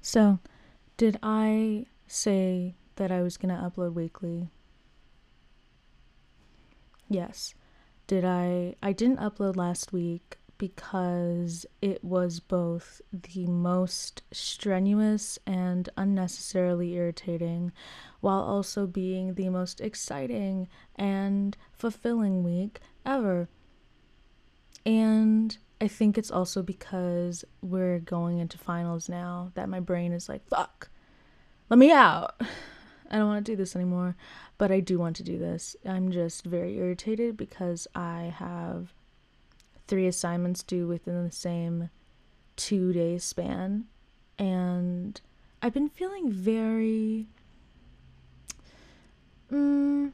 So, did I say that I was going to upload weekly? Yes. Did I I didn't upload last week because it was both the most strenuous and unnecessarily irritating while also being the most exciting and fulfilling week ever. And I think it's also because we're going into finals now that my brain is like, fuck, let me out. I don't want to do this anymore, but I do want to do this. I'm just very irritated because I have three assignments due within the same two day span, and I've been feeling very mm,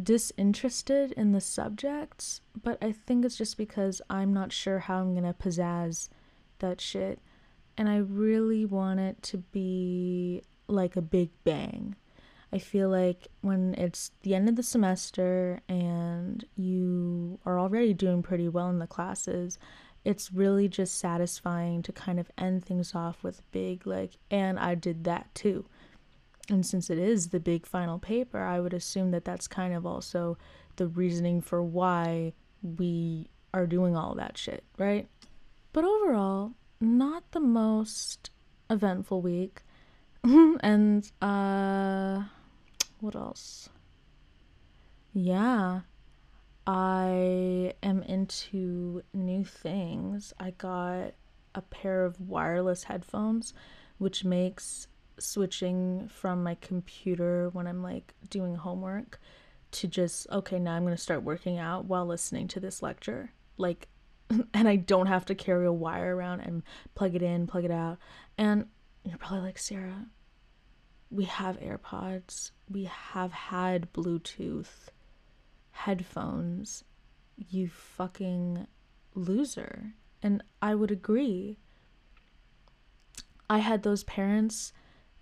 disinterested in the subjects, but I think it's just because I'm not sure how I'm gonna pizzazz that shit. And I really want it to be like a big bang. I feel like when it's the end of the semester and you are already doing pretty well in the classes, it's really just satisfying to kind of end things off with big, like, and I did that too. And since it is the big final paper, I would assume that that's kind of also the reasoning for why we are doing all that shit, right? But overall, not the most eventful week. and uh what else? Yeah. I am into new things. I got a pair of wireless headphones which makes switching from my computer when I'm like doing homework to just okay, now I'm going to start working out while listening to this lecture. Like and I don't have to carry a wire around and plug it in, plug it out. And you're probably like, "Sarah, we have AirPods. We have had Bluetooth headphones. You fucking loser." And I would agree. I had those parents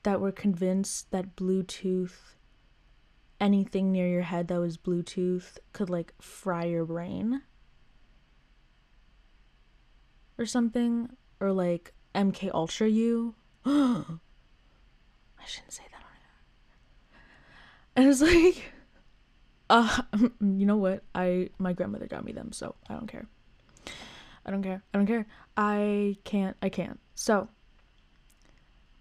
that were convinced that Bluetooth, anything near your head that was Bluetooth, could like fry your brain or something, or like MK Ultra you. I shouldn't say that on air. And it's like, uh, you know what? I my grandmother got me them, so I don't care. I don't care. I don't care. I can't. I can't. So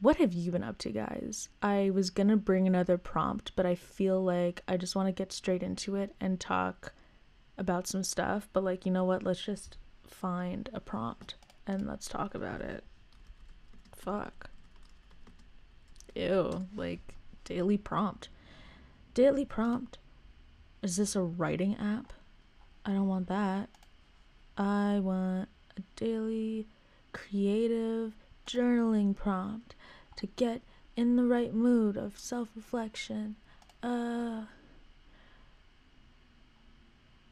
what have you been up to, guys? I was gonna bring another prompt, but I feel like I just want to get straight into it and talk about some stuff. But, like, you know what? Let's just find a prompt and let's talk about it. Fuck. Ew. Like, daily prompt. Daily prompt. Is this a writing app? I don't want that. I want a daily creative journaling prompt to get in the right mood of self reflection. Uh,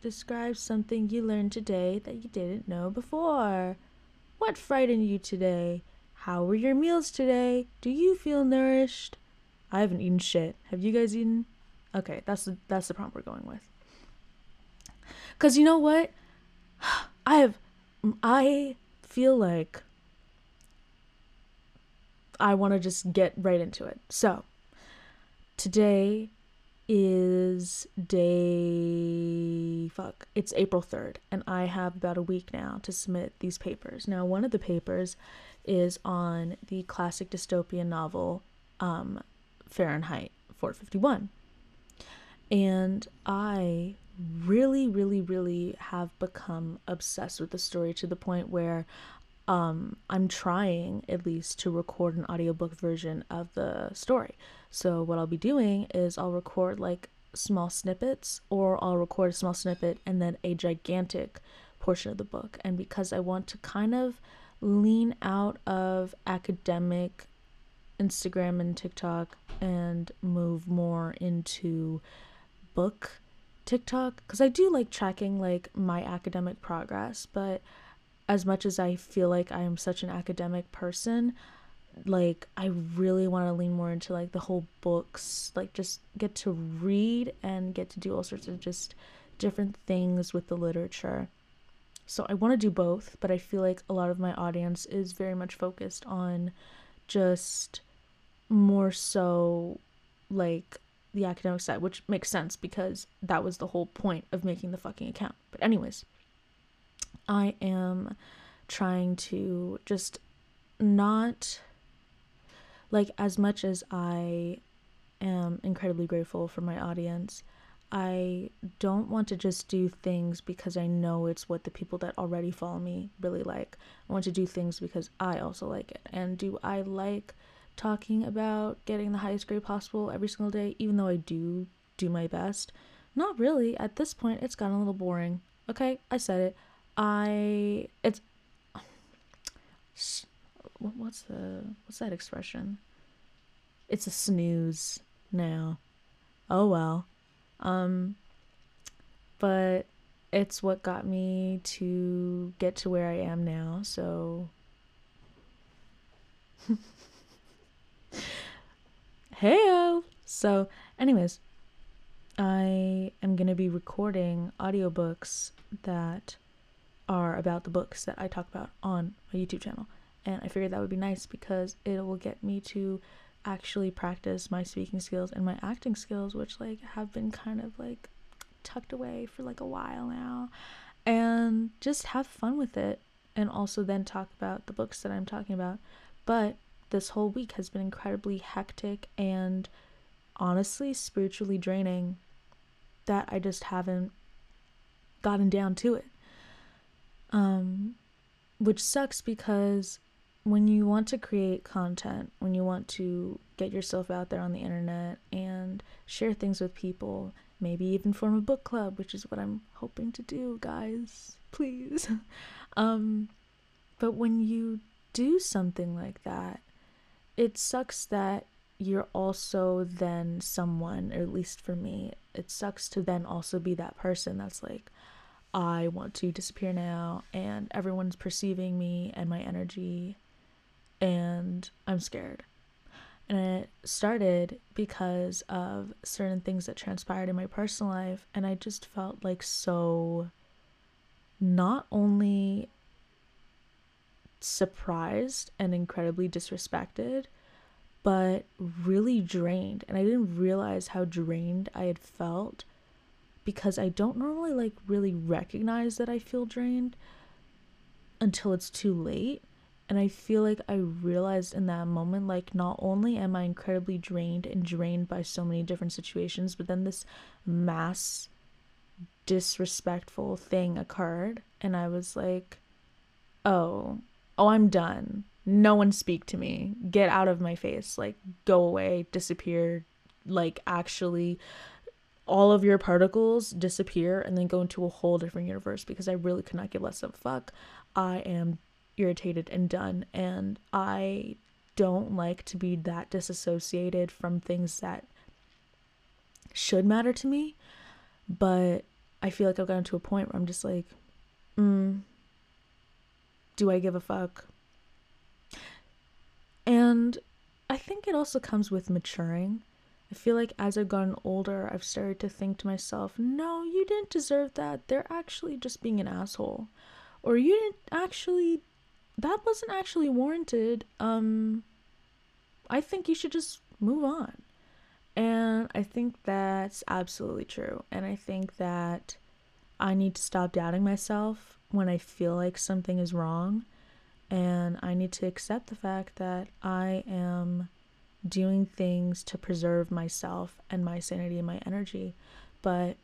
describe something you learned today that you didn't know before. What frightened you today? How were your meals today? Do you feel nourished? I haven't eaten shit. Have you guys eaten? Okay, that's the that's the prompt we're going with. Cause you know what? I have I feel like I want to just get right into it. So, today is day fuck it's april 3rd and i have about a week now to submit these papers now one of the papers is on the classic dystopian novel um, fahrenheit 451 and i really really really have become obsessed with the story to the point where um, I'm trying at least to record an audiobook version of the story. So, what I'll be doing is I'll record like small snippets, or I'll record a small snippet and then a gigantic portion of the book. And because I want to kind of lean out of academic Instagram and TikTok and move more into book TikTok, because I do like tracking like my academic progress, but as much as I feel like I am such an academic person, like I really want to lean more into like the whole books, like just get to read and get to do all sorts of just different things with the literature. So I want to do both, but I feel like a lot of my audience is very much focused on just more so like the academic side, which makes sense because that was the whole point of making the fucking account. But, anyways, I am trying to just not like as much as I am incredibly grateful for my audience. I don't want to just do things because I know it's what the people that already follow me really like. I want to do things because I also like it. And do I like talking about getting the highest grade possible every single day, even though I do do my best? Not really. At this point, it's gotten a little boring. Okay, I said it. I it's what's the what's that expression? It's a snooze now. Oh well. Um but it's what got me to get to where I am now, so Heyo. So, anyways, I am going to be recording audiobooks that are about the books that I talk about on my YouTube channel. And I figured that would be nice because it will get me to actually practice my speaking skills and my acting skills, which like have been kind of like tucked away for like a while now. And just have fun with it and also then talk about the books that I'm talking about. But this whole week has been incredibly hectic and honestly spiritually draining that I just haven't gotten down to it. Um, which sucks because when you want to create content, when you want to get yourself out there on the internet and share things with people, maybe even form a book club, which is what I'm hoping to do, guys, please. um, but when you do something like that, it sucks that you're also then someone, or at least for me, it sucks to then also be that person that's like, I want to disappear now, and everyone's perceiving me and my energy, and I'm scared. And it started because of certain things that transpired in my personal life, and I just felt like so not only surprised and incredibly disrespected, but really drained. And I didn't realize how drained I had felt because I don't normally like really recognize that I feel drained until it's too late. And I feel like I realized in that moment, like, not only am I incredibly drained and drained by so many different situations, but then this mass disrespectful thing occurred. And I was like, oh, oh, I'm done. No one speak to me. Get out of my face. Like, go away, disappear. Like, actually, all of your particles disappear and then go into a whole different universe because I really could not give less of a fuck. I am irritated and done. And I don't like to be that disassociated from things that should matter to me. But I feel like I've gotten to a point where I'm just like, mm, do I give a fuck? And I think it also comes with maturing. I feel like as I've gotten older, I've started to think to myself, no, you didn't deserve that. They're actually just being an asshole. Or you didn't actually that wasn't actually warranted. Um I think you should just move on. And I think that's absolutely true. And I think that I need to stop doubting myself when I feel like something is wrong. And I need to accept the fact that I am doing things to preserve myself and my sanity and my energy. But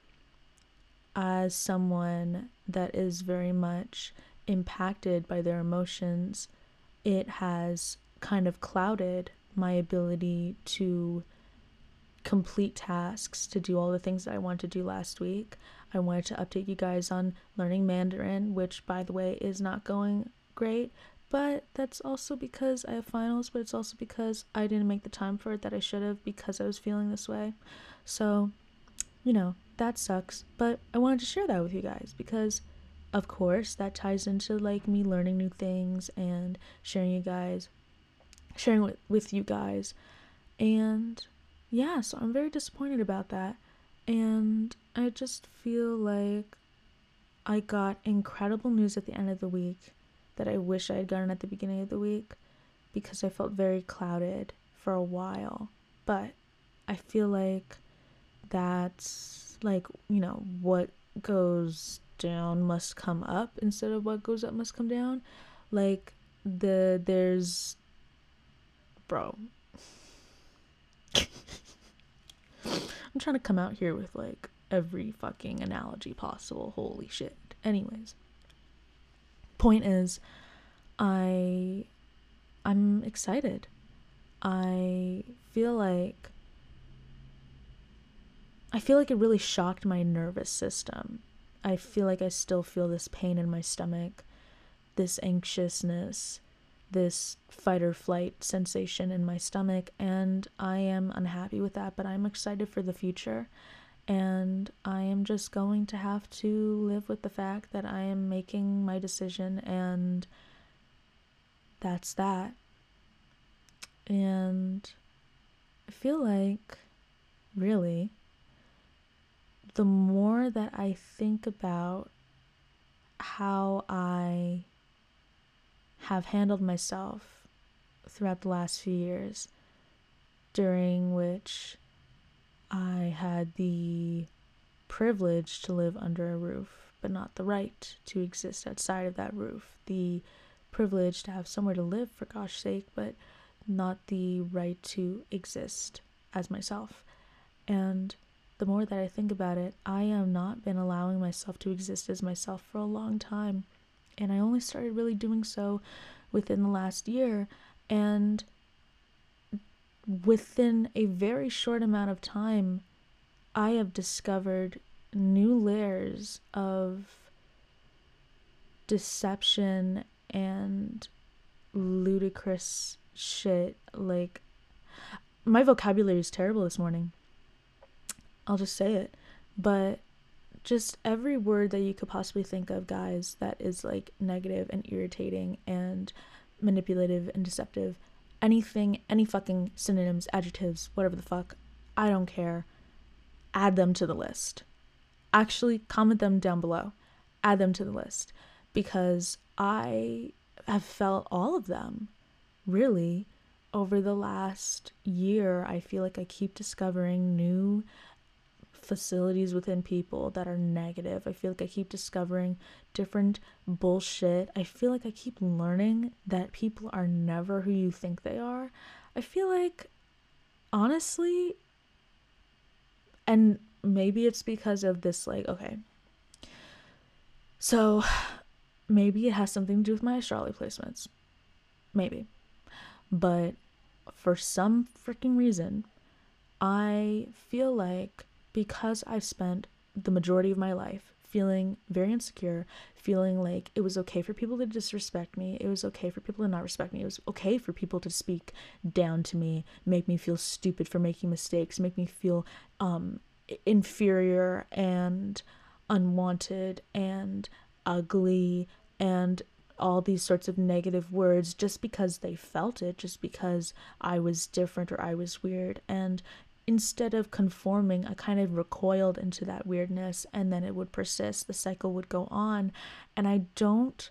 as someone that is very much impacted by their emotions, it has kind of clouded my ability to complete tasks, to do all the things that I wanted to do last week. I wanted to update you guys on learning Mandarin, which, by the way, is not going great. But that's also because I have finals, but it's also because I didn't make the time for it that I should have because I was feeling this way. So, you know, that sucks. But I wanted to share that with you guys because, of course, that ties into like me learning new things and sharing you guys, sharing with, with you guys. And yeah, so I'm very disappointed about that. And I just feel like I got incredible news at the end of the week that I wish I had gotten at the beginning of the week. because I felt very clouded for a while. But I feel like that's like, you know, what goes down must come up instead of what goes up must come down. Like the there's bro. I'm trying to come out here with like every fucking analogy possible. Holy shit. Anyways, point is I I'm excited. I feel like I feel like it really shocked my nervous system. I feel like I still feel this pain in my stomach, this anxiousness, this fight or flight sensation in my stomach, and I am unhappy with that, but I'm excited for the future. And I am just going to have to live with the fact that I am making my decision, and that's that. And I feel like, really, the more that I think about how I have handled myself throughout the last few years, during which I had the privilege to live under a roof, but not the right to exist outside of that roof. The privilege to have somewhere to live, for gosh sake, but not the right to exist as myself. And the more that I think about it, I have not been allowing myself to exist as myself for a long time. And I only started really doing so within the last year. And within a very short amount of time, I have discovered new layers of deception and ludicrous shit. Like, my vocabulary is terrible this morning. I'll just say it. But just every word that you could possibly think of, guys, that is like negative and irritating and manipulative and deceptive. Anything, any fucking synonyms, adjectives, whatever the fuck, I don't care. Add them to the list. Actually, comment them down below. Add them to the list because I have felt all of them really over the last year. I feel like I keep discovering new facilities within people that are negative. I feel like I keep discovering different bullshit. I feel like I keep learning that people are never who you think they are. I feel like, honestly, and maybe it's because of this, like, okay. So maybe it has something to do with my astrology placements. Maybe. But for some freaking reason, I feel like because I've spent the majority of my life feeling very insecure, feeling like it was okay for people to disrespect me, it was okay for people to not respect me, it was okay for people to speak down to me, make me feel stupid for making mistakes, make me feel um, inferior and unwanted and ugly and all these sorts of negative words just because they felt it, just because I was different or I was weird. And instead of conforming, I kind of recoiled into that weirdness and then it would persist. The cycle would go on. And I don't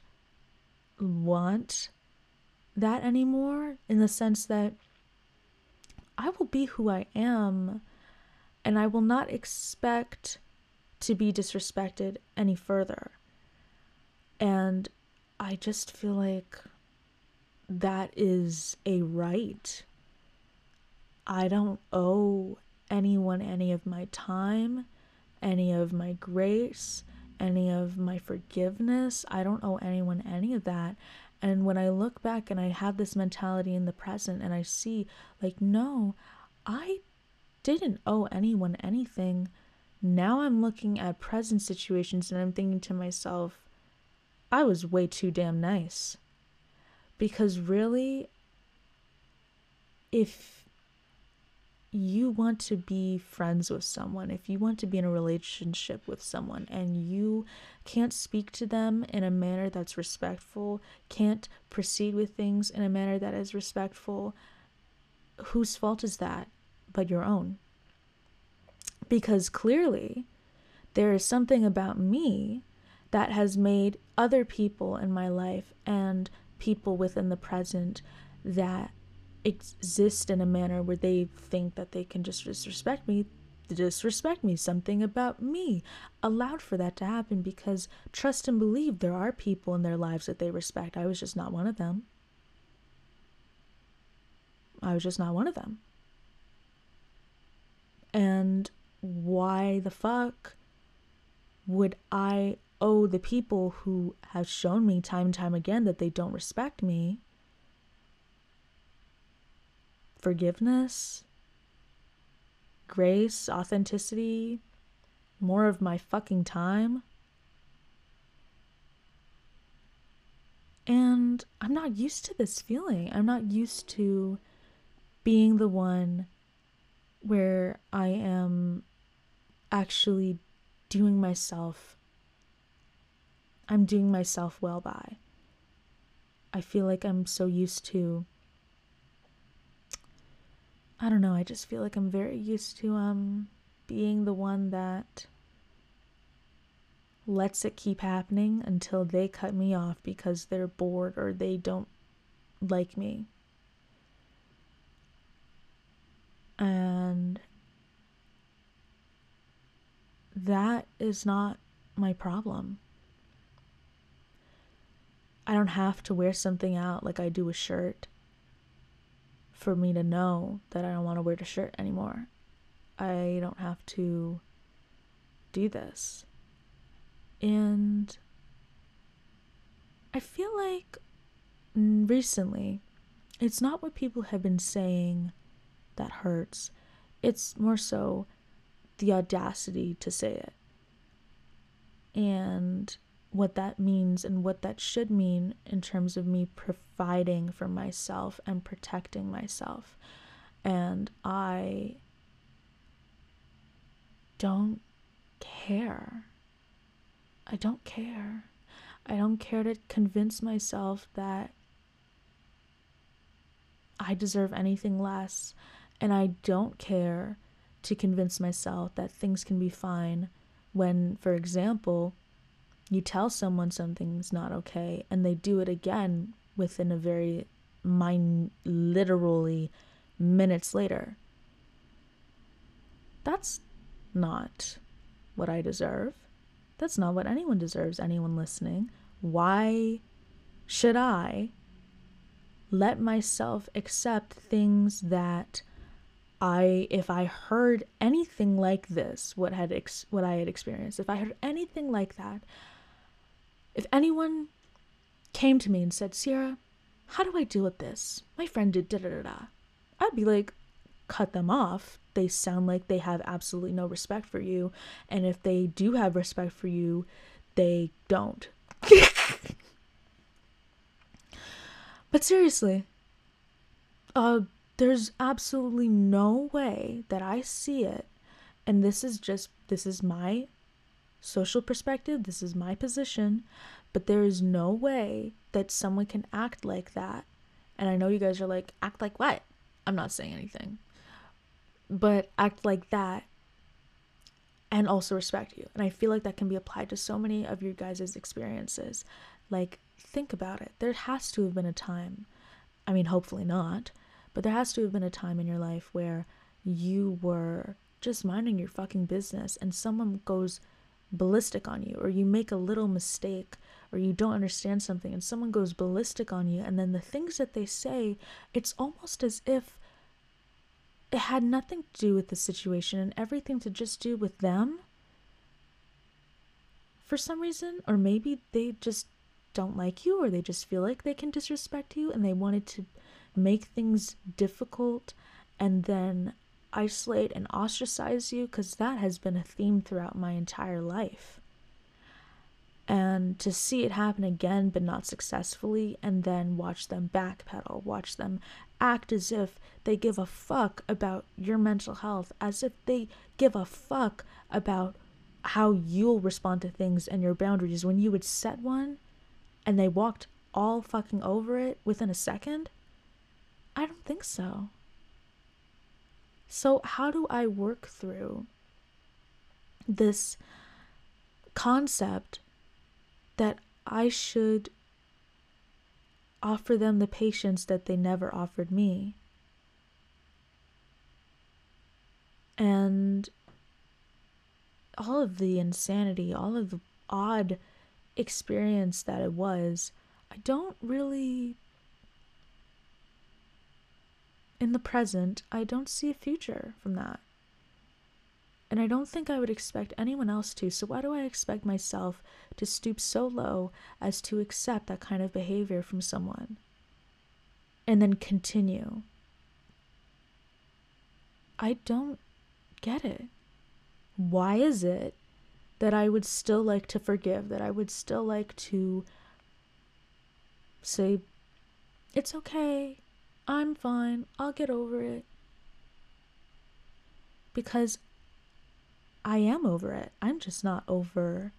want that anymore in the sense that I will be who I am and I will not expect to be disrespected any further. And I just feel like that is a right I don't owe anyone any of my time, any of my grace, any of my forgiveness. I don't owe anyone any of that. And when I look back and I have this mentality in the present and I see, like, no, I didn't owe anyone anything. Now I'm looking at present situations and I'm thinking to myself, I was way too damn nice. Because really, if you want to be friends with someone, if you want to be in a relationship with someone and you can't speak to them in a manner that's respectful, can't proceed with things in a manner that is respectful, whose fault is that but your own? Because clearly, there is something about me that has made other people in my life and people within the present that exist in a manner where they think that they can just disrespect me disrespect me something about me allowed for that to happen because trust and believe there are people in their lives that they respect. I was just not one of them. I was just not one of them. And why the fuck would I owe the people who have shown me time and time again that they don't respect me forgiveness, grace, authenticity, more of my fucking time? And I'm not used to this feeling. I'm not used to being the one where I am actually doing myself I'm doing myself well by. I feel like I'm so used to I don't know, I just feel like I'm very used to um being the one that lets it keep happening until they cut me off because they're bored or they don't like me. And that is not my problem. I don't have to wear something out like I do a shirt for me to know that I don't want to wear the shirt anymore. I don't have to do this. And I feel like recently, it's not what people have been saying that hurts. It's more so the audacity to say it. And what that means and what that should mean in terms of me providing for myself and protecting myself. And I don't care. I don't care. I don't care to convince myself that I deserve anything less. And I don't care to convince myself that things can be fine when, for example, you tell someone something's not okay and they do it again within a very mind literally minutes later. That's not what I deserve. That's not what anyone deserves, anyone listening. Why should I let myself accept things that I if I heard anything like this, what had ex- what I had experienced, if I heard anything like that, if anyone came to me and said, "Sierra, how do I deal with this? My friend did da da da da," I'd be like, "Cut them off. They sound like they have absolutely no respect for you, and if they do have respect for you, they don't." But seriously, uh, there's absolutely no way that I see it, and this is just this is my social perspective, this is my position, but there is no way that someone can act like that. And I know you guys are like, act like what? I'm not saying anything. But act like that and also respect you. And I feel like that can be applied to so many of your guys' experiences. Like, think about it. There has to have been a time, I mean, hopefully not, but there has to have been a time in your life where you were just minding your fucking business and someone goes ballistic on you, or you make a little mistake, or you don't understand something and someone goes ballistic on you, and then the things that they say, it's almost as if it had nothing to do with the situation and everything to just do with them. For some reason, or maybe they just don't like you or they just feel like they can disrespect you and they wanted to make things difficult and then isolate and ostracize you because that has been a theme throughout my entire life. And to see it happen again but not successfully, and then watch them backpedal, watch them act as if they give a fuck about your mental health, as if they give a fuck about how you'll respond to things and your boundaries when you would set one and they walked all fucking over it within a second? I don't think so. So, how do I work through this concept that I should offer them the patience that they never offered me. And all of the insanity, all of the odd experience that it was, I don't really. In the present, I don't see a future from that. And I don't think I would expect anyone else to, so why do I expect myself to stoop so low as to accept that kind of behavior from someone? And then continue. I don't get it. Why is it that I would still like to forgive, that I would still like to say, it's okay, I'm fine, I'll get over it? Because I am over it. I'm just not over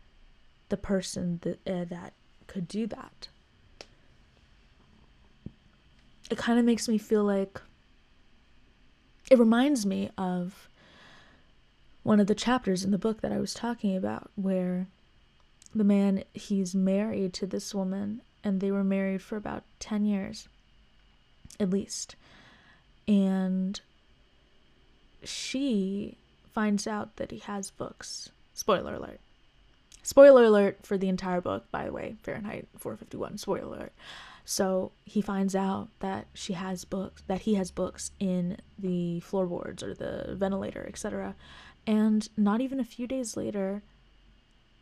the person that uh, that could do that. It kind of makes me feel like it reminds me of one of the chapters in the book that I was talking about where the man he's married to this woman and they were married for about 10 years at least. And she finds out that he has books. Spoiler alert. Spoiler alert for the entire book, by the way, Fahrenheit 451, spoiler alert. So he finds out that she has books, that he has books in the floorboards or the ventilator, etc. And not even a few days later,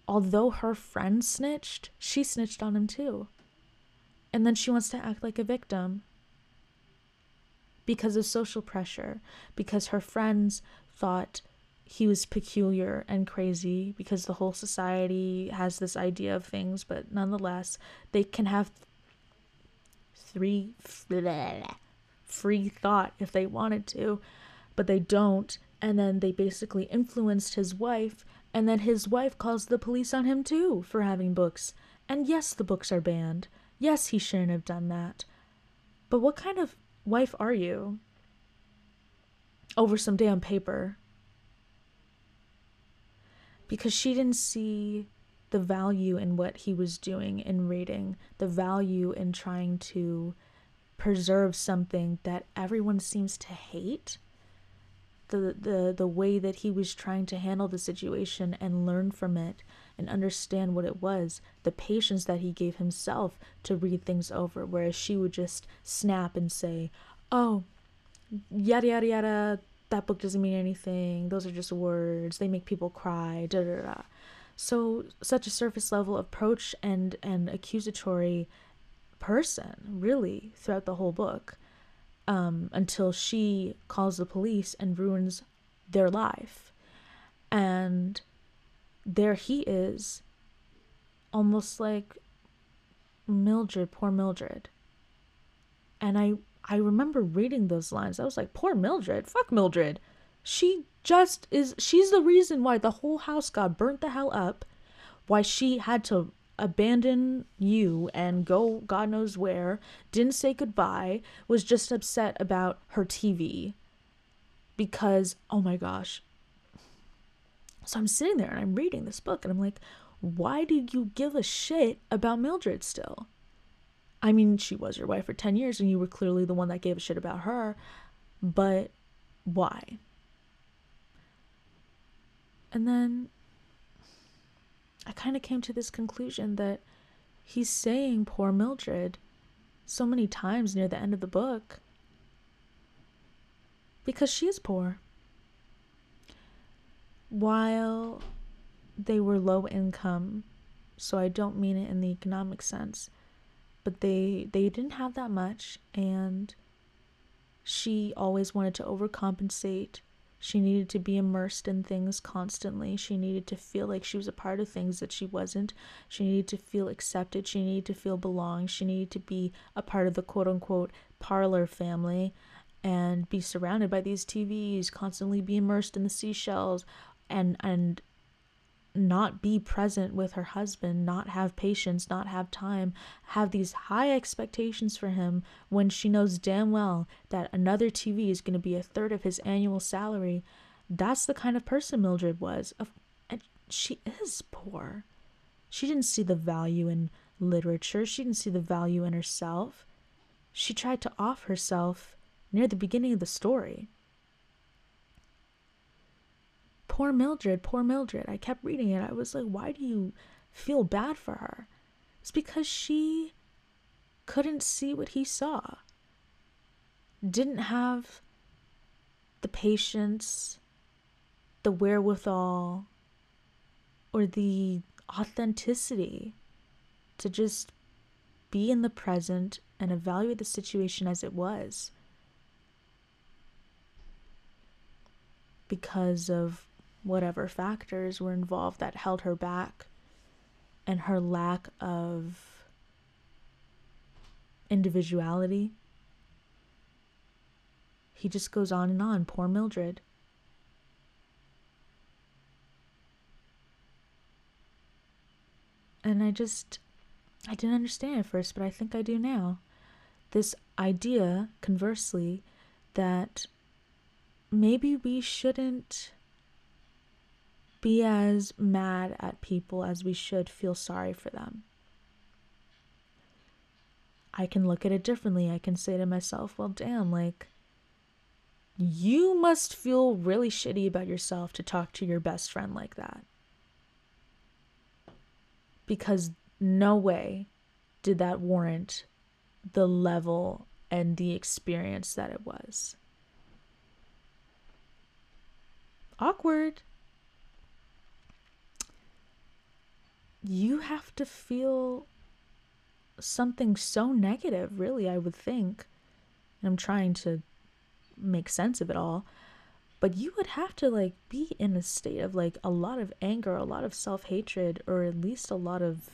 although her friend snitched, she snitched on him too. And then she wants to act like a victim because of social pressure, because her friends thought he was peculiar and crazy because the whole society has this idea of things, but nonetheless, they can have three free thought if they wanted to, but they don't. And then they basically influenced his wife, and then his wife calls the police on him too for having books. And yes, the books are banned. Yes, he shouldn't have done that. But what kind of wife are you? Over some damn paper because she didn't see the value in what he was doing in reading, the value in trying to preserve something that everyone seems to hate. The, the the way that he was trying to handle the situation and learn from it and understand what it was the patience that he gave himself to read things over whereas she would just snap and say oh yada yada yada that book doesn't mean anything. Those are just words. They make people cry. Da da da. So such a surface level approach and an accusatory person, really, throughout the whole book, um, until she calls the police and ruins their life, and there he is, almost like Mildred, poor Mildred. And I I remember reading those lines. I was like, poor Mildred. Fuck Mildred. She just is, she's the reason why the whole house got burnt the hell up, why she had to abandon you and go God knows where, didn't say goodbye, was just upset about her TV. Because, oh my gosh. So I'm sitting there and I'm reading this book and I'm like, why do you give a shit about Mildred still? I mean, she was your wife for 10 years and you were clearly the one that gave a shit about her, but why? And then I kind of came to this conclusion that he's saying poor Mildred so many times near the end of the book because she is poor. While they were low income, so I don't mean it in the economic sense but they they didn't have that much and she always wanted to overcompensate she needed to be immersed in things constantly. She needed to feel like she was a part of things that she wasn't. She needed to feel accepted. She needed to feel belong she needed to be a part of the quote unquote parlor family and be surrounded by these TVs constantly be immersed in the seashells and and not be present with her husband, not have patience, not have time, have these high expectations for him when she knows damn well that another TV is going to be a third of his annual salary. That's the kind of person Mildred was. And she is poor. She didn't see the value in literature, she didn't see the value in herself. she tried to off herself near the beginning of the story. Poor Mildred, poor Mildred. I kept reading it. I was like, why do you feel bad for her? It's because she couldn't see what he saw, didn't have the patience, the wherewithal, or the authenticity to just be in the present and evaluate the situation as it was. Because of whatever factors were involved that held her back and her lack of individuality. He just goes on and on. Poor Mildred. And I just, I didn't understand at first, but I think I do now. This idea, conversely, that maybe we shouldn't be as mad at people as we should feel sorry for them. I can look at it differently. I can say to myself, well, damn, like, you must feel really shitty about yourself to talk to your best friend like that. Because no way did that warrant the level and the experience that it was. Awkward. You have to feel something so negative, really, I would think. And I'm trying to make sense of it all. But you would have to like be in a state of like a lot of anger, a lot of self-hatred or at least a lot of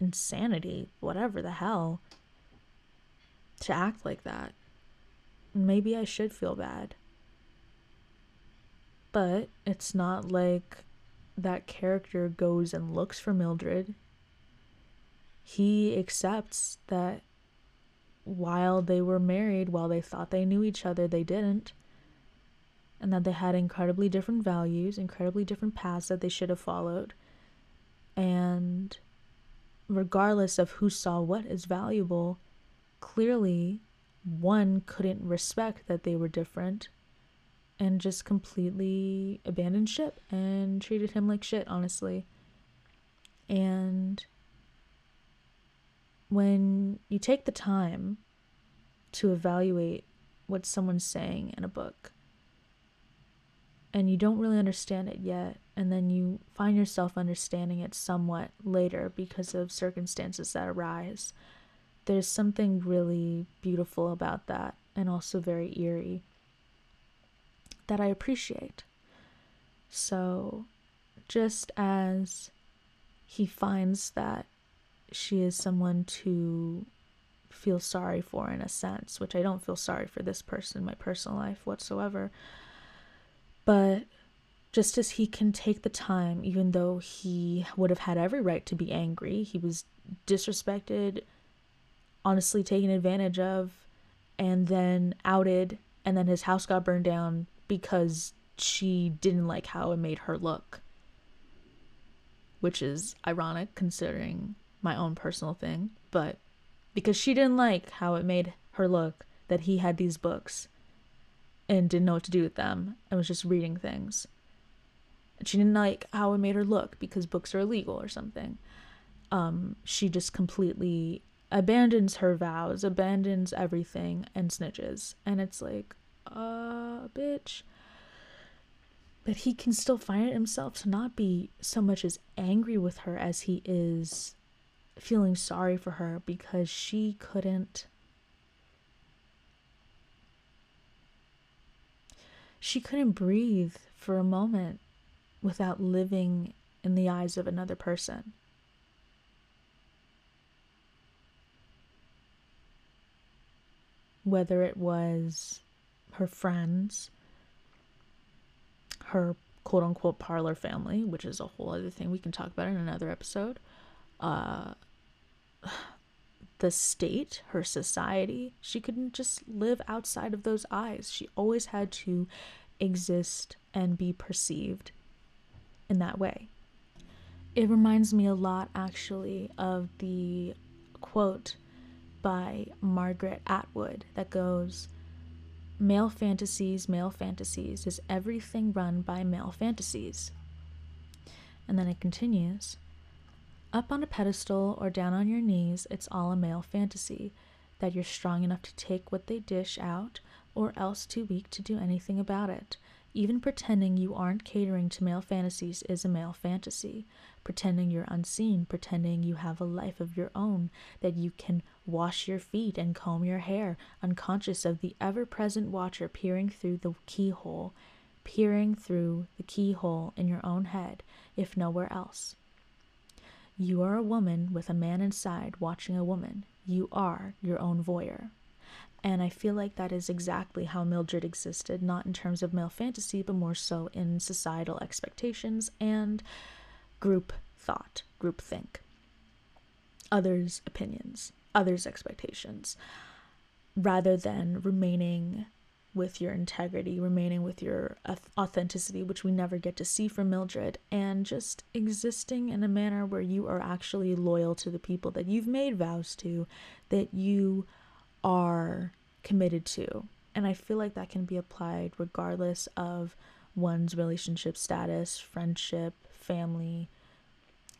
insanity, whatever the hell, to act like that. Maybe I should feel bad. But it's not like that character goes and looks for Mildred. He accepts that while they were married, while they thought they knew each other, they didn't. And that they had incredibly different values, incredibly different paths that they should have followed. And regardless of who saw what as valuable, clearly one couldn't respect that they were different and just completely abandoned ship and treated him like shit, honestly. And when you take the time to evaluate what someone's saying in a book and you don't really understand it yet, and then you find yourself understanding it somewhat later because of circumstances that arise, there's something really beautiful about that and also very eerie that I appreciate. So, just as he finds that she is someone to feel sorry for in a sense, which I don't feel sorry for this person in my personal life whatsoever. But just as he can take the time, even though he would have had every right to be angry, he was disrespected, honestly taken advantage of, and then outed, and then his house got burned down because she didn't like how it made her look. Which is ironic considering my own personal thing, but because she didn't like how it made her look that he had these books and didn't know what to do with them and was just reading things. And she didn't like how it made her look because books are illegal or something. Um, she just completely abandons her vows, abandons everything, and snitches. And it's like, uh, bitch. But he can still find himself to not be so much as angry with her as he is feeling sorry for her because she couldn't she couldn't breathe for a moment without living in the eyes of another person. Whether it was her friends, her quote unquote parlor family, which is a whole other thing we can talk about in another episode, uh, the state, her society. She couldn't just live outside of those eyes. She always had to exist and be perceived in that way. It reminds me a lot, actually, of the quote by Margaret Atwood that goes Male fantasies, male fantasies is everything run by male fantasies. And then it continues Up on a pedestal or down on your knees, it's all a male fantasy that you're strong enough to take what they dish out or else too weak to do anything about it. Even pretending you aren't catering to male fantasies is a male fantasy. Pretending you're unseen, pretending you have a life of your own, that you can wash your feet and comb your hair, unconscious of the ever present watcher peering through the keyhole, peering through the keyhole in your own head, if nowhere else. You are a woman with a man inside watching a woman. You are your own voyeur. And I feel like that is exactly how Mildred existed, not in terms of male fantasy, but more so in societal expectations and group thought, group think, others' opinions, others' expectations, rather than remaining with your integrity, remaining with your authenticity, which we never get to see from Mildred, and just existing in a manner where you are actually loyal to the people that you've made vows to, that you are committed to. And I feel like that can be applied regardless of one's relationship status, friendship, family,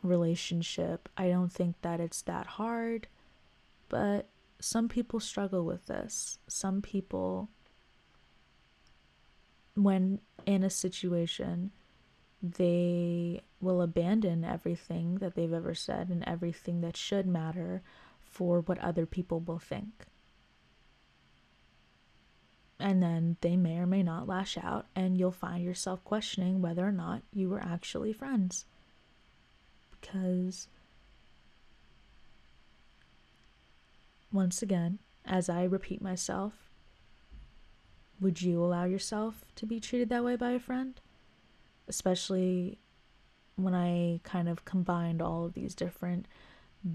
relationship. I don't think that it's that hard, but some people struggle with this. Some people, when in a situation, they will abandon everything that they've ever said and everything that should matter for what other people will think and then they may or may not lash out, and you'll find yourself questioning whether or not you were actually friends. Because, once again, as I repeat myself, would you allow yourself to be treated that way by a friend? Especially when I kind of combined all of these different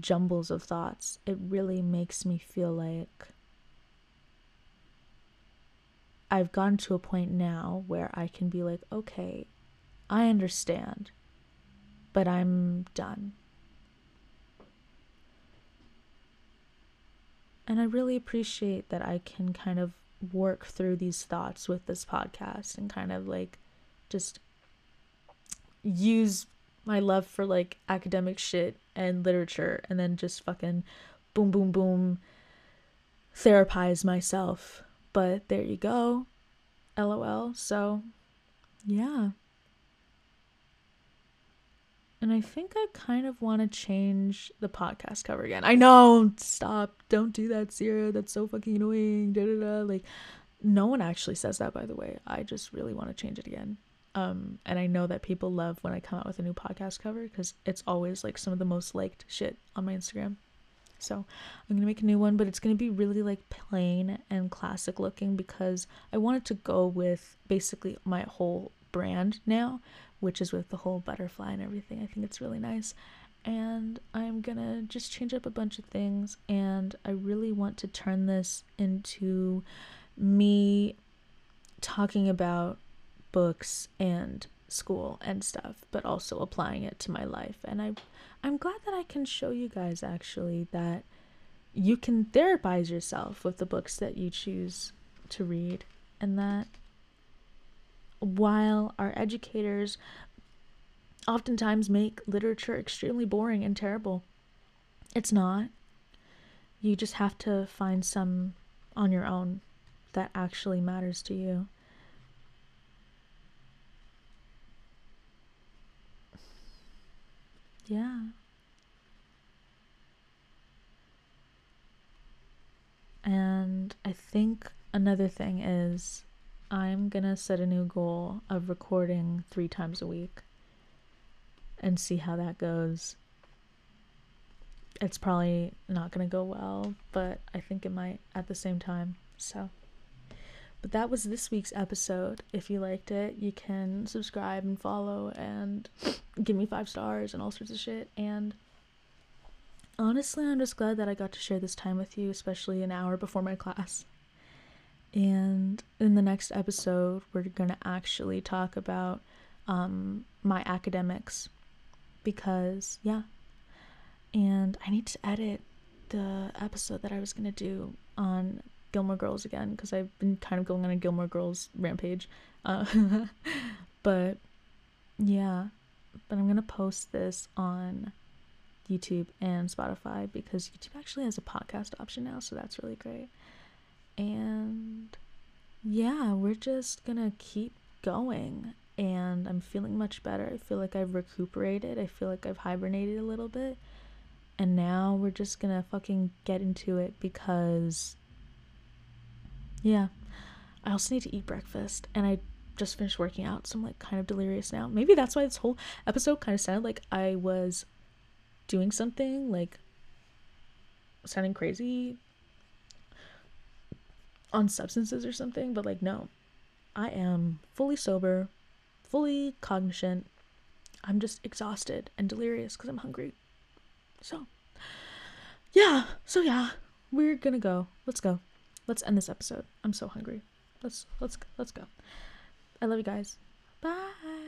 jumbles of thoughts, it really makes me feel like I've gotten to a point now where I can be like, okay, I understand, but I'm done. And I really appreciate that I can kind of work through these thoughts with this podcast and kind of like just use my love for like academic shit and literature and then just fucking boom, boom, boom, therapize myself but there you go. LOL. So, yeah. And I think I kind of want to change the podcast cover again. I know, stop, don't do that, Sierra. That's so fucking annoying. Da da da. Like, no one actually says that, by the way. I just really want to change it again. Um, and I know that people love when I come out with a new podcast cover because it's always like some of the most liked shit on my Instagram. So I'm gonna make a new one, but it's gonna be really like plain and classic looking because I wanted to go with basically my whole brand now, which is with the whole butterfly and everything. I think it's really nice. And I'm gonna just change up a bunch of things, and I really want to turn this into me talking about books and school and stuff, but also applying it to my life. And I I'm glad that I can show you guys actually that you can therapize yourself with the books that you choose to read and that while our educators oftentimes make literature extremely boring and terrible, it's not. You just have to find some on your own that actually matters to you. Yeah. And I think another thing is I'm gonna set a new goal of recording three times a week and see how that goes. It's probably not gonna go well, but I think it might at the same time. So. But that was this week's episode. If you liked it, you can subscribe and follow and give me five stars and all sorts of shit. And honestly, I'm just glad that I got to share this time with you, especially an hour before my class. And in the next episode, we're going to actually talk about um, my academics because, yeah. And I need to edit the episode that I was gonna do on Gilmore Girls again because I've been kind of going on a Gilmore Girls rampage. Uh, but yeah, but I'm gonna post this on YouTube and Spotify because YouTube actually has a podcast option now, so that's really great. And yeah, we're just gonna keep going. And I'm feeling much better. I feel like I've recuperated. I feel like I've hibernated a little bit. And now we're just gonna fucking get into it because, yeah, I also need to eat breakfast. And I just finished working out, so I'm like kind of delirious now. Maybe that's why this whole episode kind of sounded like I was doing something, like sounding crazy on substances or something, but like, no, I am fully sober, fully cognizant. I'm just exhausted and delirious because I'm hungry. So, yeah, so yeah, we're gonna go. Let's go. Let's end this episode. I'm so hungry. Let's let's let's go. I love you guys. Bye.